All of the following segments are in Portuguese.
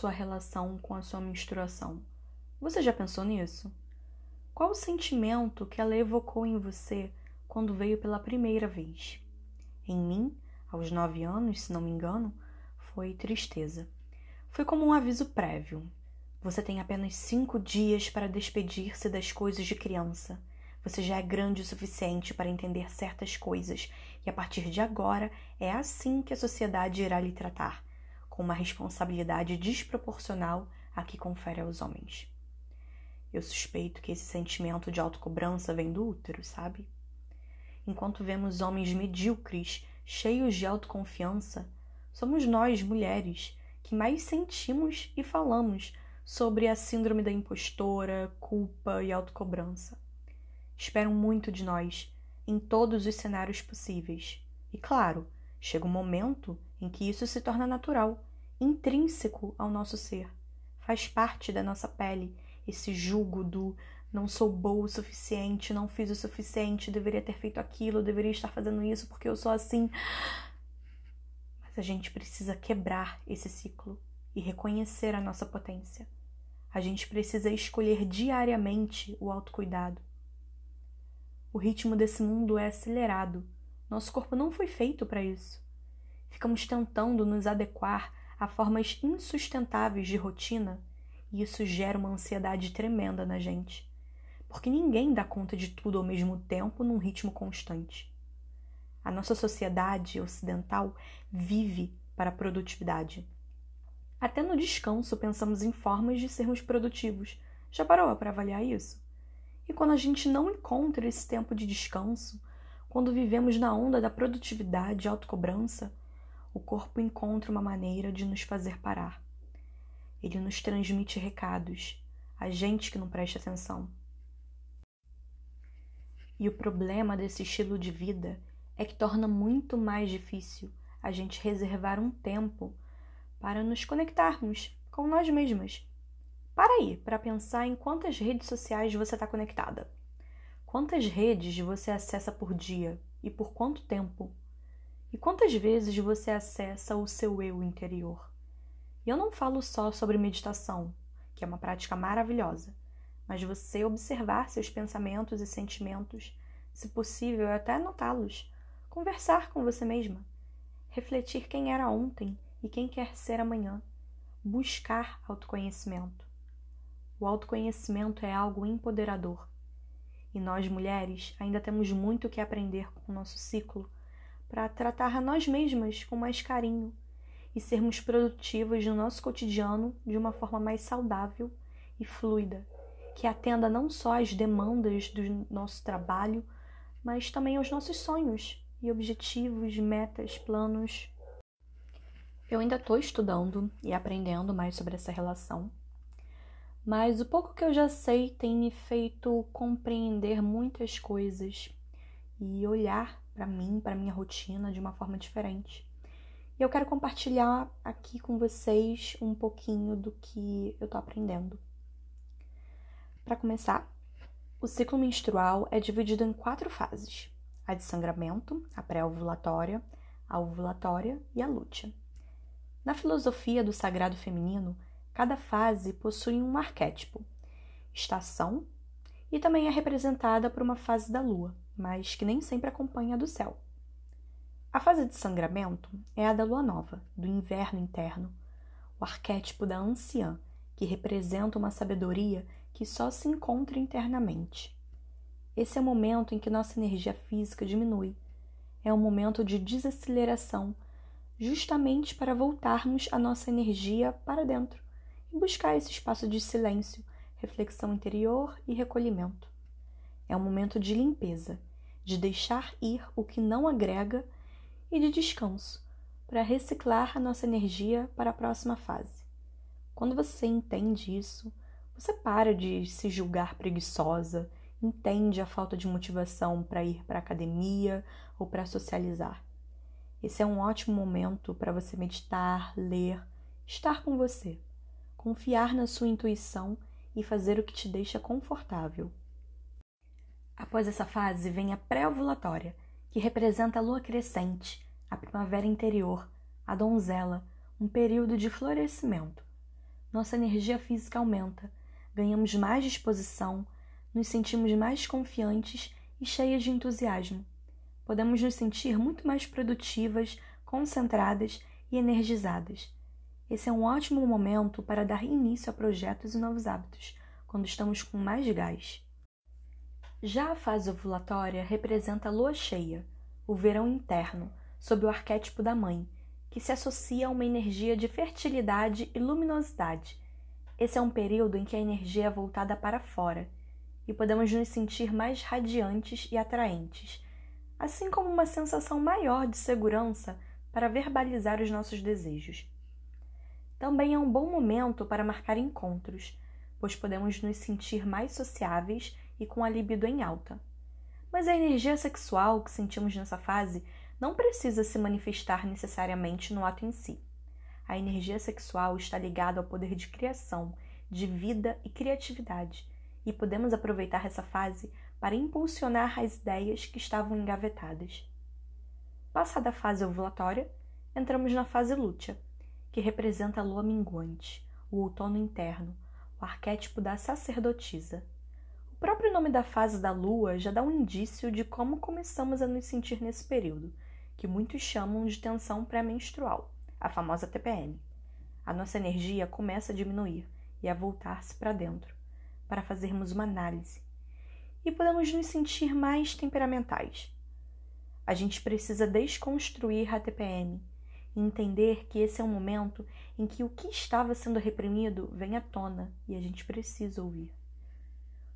sua relação com a sua menstruação? Você já pensou nisso? Qual o sentimento que ela evocou em você quando veio pela primeira vez? Em mim, aos nove anos, se não me engano, foi tristeza. Foi como um aviso prévio. Você tem apenas cinco dias para despedir-se das coisas de criança. Você já é grande o suficiente para entender certas coisas, e a partir de agora é assim que a sociedade irá lhe tratar, com uma responsabilidade desproporcional a que confere aos homens. Eu suspeito que esse sentimento de autocobrança vem do útero, sabe? Enquanto vemos homens medíocres, cheios de autoconfiança, somos nós, mulheres, que mais sentimos e falamos sobre a síndrome da impostora, culpa e autocobrança. Esperam muito de nós, em todos os cenários possíveis. E claro, chega um momento em que isso se torna natural, intrínseco ao nosso ser. Faz parte da nossa pele esse julgo do não sou boa o suficiente, não fiz o suficiente, deveria ter feito aquilo, deveria estar fazendo isso porque eu sou assim. Mas a gente precisa quebrar esse ciclo e reconhecer a nossa potência. A gente precisa escolher diariamente o autocuidado. O ritmo desse mundo é acelerado. Nosso corpo não foi feito para isso. Ficamos tentando nos adequar a formas insustentáveis de rotina e isso gera uma ansiedade tremenda na gente, porque ninguém dá conta de tudo ao mesmo tempo num ritmo constante. A nossa sociedade ocidental vive para a produtividade. Até no descanso pensamos em formas de sermos produtivos. Já parou para avaliar isso? E quando a gente não encontra esse tempo de descanso, quando vivemos na onda da produtividade e autocobrança, o corpo encontra uma maneira de nos fazer parar. Ele nos transmite recados, a gente que não presta atenção. E o problema desse estilo de vida é que torna muito mais difícil a gente reservar um tempo para nos conectarmos com nós mesmas. Para aí para pensar em quantas redes sociais você está conectada. Quantas redes você acessa por dia e por quanto tempo? E quantas vezes você acessa o seu eu interior? E eu não falo só sobre meditação, que é uma prática maravilhosa, mas você observar seus pensamentos e sentimentos, se possível até anotá-los, conversar com você mesma, refletir quem era ontem e quem quer ser amanhã, buscar autoconhecimento. O autoconhecimento é algo empoderador. E nós mulheres ainda temos muito que aprender com o nosso ciclo para tratar a nós mesmas com mais carinho e sermos produtivos no nosso cotidiano de uma forma mais saudável e fluida, que atenda não só às demandas do nosso trabalho, mas também aos nossos sonhos e objetivos, metas, planos. Eu ainda estou estudando e aprendendo mais sobre essa relação, mas o pouco que eu já sei tem me feito compreender muitas coisas e olhar para mim, para minha rotina de uma forma diferente. E eu quero compartilhar aqui com vocês um pouquinho do que eu tô aprendendo. Para começar, o ciclo menstrual é dividido em quatro fases: a de sangramento, a pré-ovulatória, a ovulatória e a lútea. Na filosofia do sagrado feminino, cada fase possui um arquétipo, estação, e também é representada por uma fase da lua, mas que nem sempre acompanha a do céu. A fase de sangramento é a da lua nova, do inverno interno, o arquétipo da anciã, que representa uma sabedoria que só se encontra internamente. Esse é o momento em que nossa energia física diminui. É um momento de desaceleração, justamente para voltarmos a nossa energia para dentro e buscar esse espaço de silêncio, reflexão interior e recolhimento. É um momento de limpeza, de deixar ir o que não agrega e de descanso, para reciclar a nossa energia para a próxima fase. Quando você entende isso, você para de se julgar preguiçosa, entende a falta de motivação para ir para a academia ou para socializar. Esse é um ótimo momento para você meditar, ler, estar com você, confiar na sua intuição e fazer o que te deixa confortável. Após essa fase vem a pré-ovulatória, que representa a lua crescente, a primavera interior, a donzela, um período de florescimento. nossa energia física aumenta, ganhamos mais disposição, nos sentimos mais confiantes e cheias de entusiasmo. Podemos nos sentir muito mais produtivas, concentradas e energizadas. Esse é um ótimo momento para dar início a projetos e novos hábitos, quando estamos com mais gás. Já a fase ovulatória representa a lua cheia, o verão interno, sob o arquétipo da mãe, que se associa a uma energia de fertilidade e luminosidade. Esse é um período em que a energia é voltada para fora e podemos nos sentir mais radiantes e atraentes, assim como uma sensação maior de segurança para verbalizar os nossos desejos. Também é um bom momento para marcar encontros, pois podemos nos sentir mais sociáveis e com a libido em alta. Mas a energia sexual que sentimos nessa fase não precisa se manifestar necessariamente no ato em si. A energia sexual está ligada ao poder de criação, de vida e criatividade, e podemos aproveitar essa fase para impulsionar as ideias que estavam engavetadas. Passada a fase ovulatória, entramos na fase lútea, que representa a lua minguante, o outono interno, o arquétipo da sacerdotisa. O próprio nome da fase da lua já dá um indício de como começamos a nos sentir nesse período, que muitos chamam de tensão pré-menstrual, a famosa TPM. A nossa energia começa a diminuir e a voltar-se para dentro, para fazermos uma análise. E podemos nos sentir mais temperamentais. A gente precisa desconstruir a TPM e entender que esse é um momento em que o que estava sendo reprimido vem à tona e a gente precisa ouvir.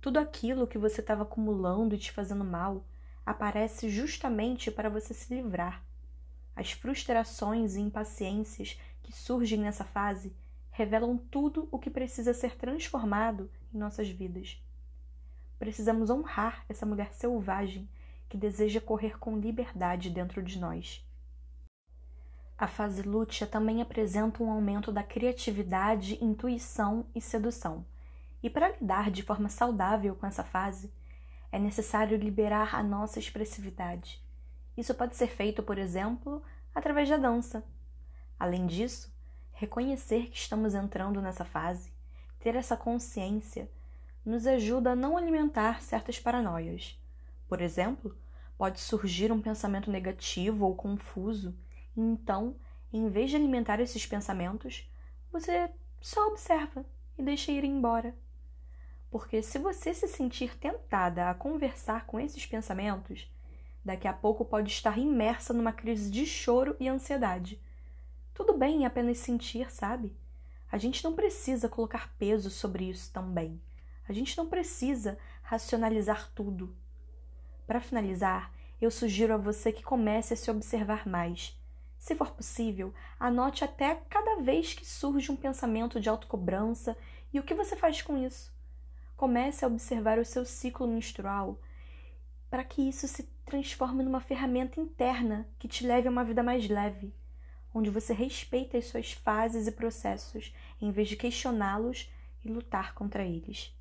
Tudo aquilo que você estava acumulando e te fazendo mal aparece justamente para você se livrar. As frustrações e impaciências que surgem nessa fase revelam tudo o que precisa ser transformado em nossas vidas. Precisamos honrar essa mulher selvagem que deseja correr com liberdade dentro de nós. A fase lútea também apresenta um aumento da criatividade, intuição e sedução. E para lidar de forma saudável com essa fase, é necessário liberar a nossa expressividade. Isso pode ser feito, por exemplo, através da dança. Além disso, reconhecer que estamos entrando nessa fase, ter essa consciência, nos ajuda a não alimentar certas paranoias. Por exemplo, pode surgir um pensamento negativo ou confuso então, em vez de alimentar esses pensamentos, você só observa e deixa ir embora. Porque se você se sentir tentada a conversar com esses pensamentos, daqui a pouco pode estar imersa numa crise de choro e ansiedade. Tudo bem apenas sentir, sabe? A gente não precisa colocar peso sobre isso também. A gente não precisa racionalizar tudo. Para finalizar, eu sugiro a você que comece a se observar mais se for possível, anote até cada vez que surge um pensamento de autocobrança e o que você faz com isso. Comece a observar o seu ciclo menstrual para que isso se transforme numa ferramenta interna que te leve a uma vida mais leve, onde você respeita as suas fases e processos em vez de questioná-los e lutar contra eles.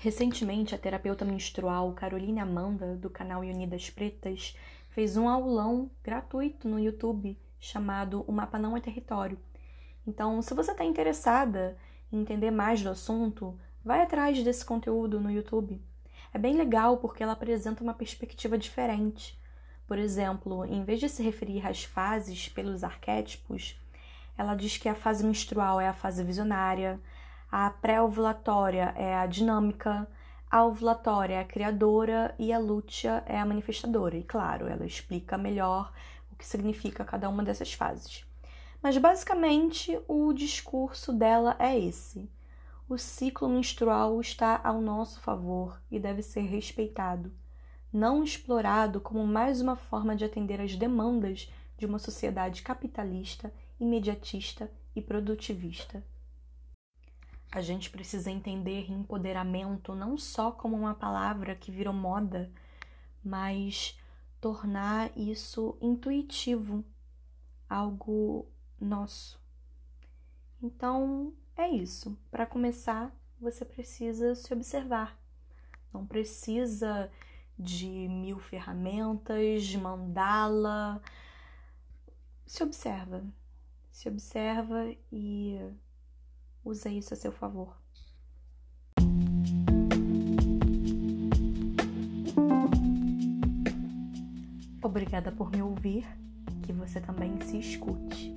Recentemente, a terapeuta menstrual Caroline Amanda, do canal Unidas Pretas, fez um aulão gratuito no YouTube chamado O Mapa Não é Território. Então, se você está interessada em entender mais do assunto, vai atrás desse conteúdo no YouTube. É bem legal porque ela apresenta uma perspectiva diferente. Por exemplo, em vez de se referir às fases pelos arquétipos, ela diz que a fase menstrual é a fase visionária, a pré-ovulatória é a dinâmica, a ovulatória é a criadora e a lútea é a manifestadora. E claro, ela explica melhor o que significa cada uma dessas fases. Mas basicamente o discurso dela é esse. O ciclo menstrual está ao nosso favor e deve ser respeitado, não explorado como mais uma forma de atender às demandas de uma sociedade capitalista, imediatista e produtivista. A gente precisa entender empoderamento não só como uma palavra que virou moda, mas tornar isso intuitivo, algo nosso. Então, é isso. Para começar, você precisa se observar. Não precisa de mil ferramentas, mandala. Se observa. Se observa e Usa isso a seu favor. Obrigada por me ouvir, que você também se escute.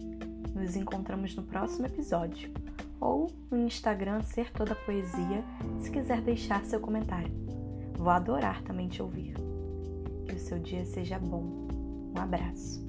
Nos encontramos no próximo episódio ou no Instagram Ser Toda Poesia, se quiser deixar seu comentário. Vou adorar também te ouvir. Que o seu dia seja bom. Um abraço.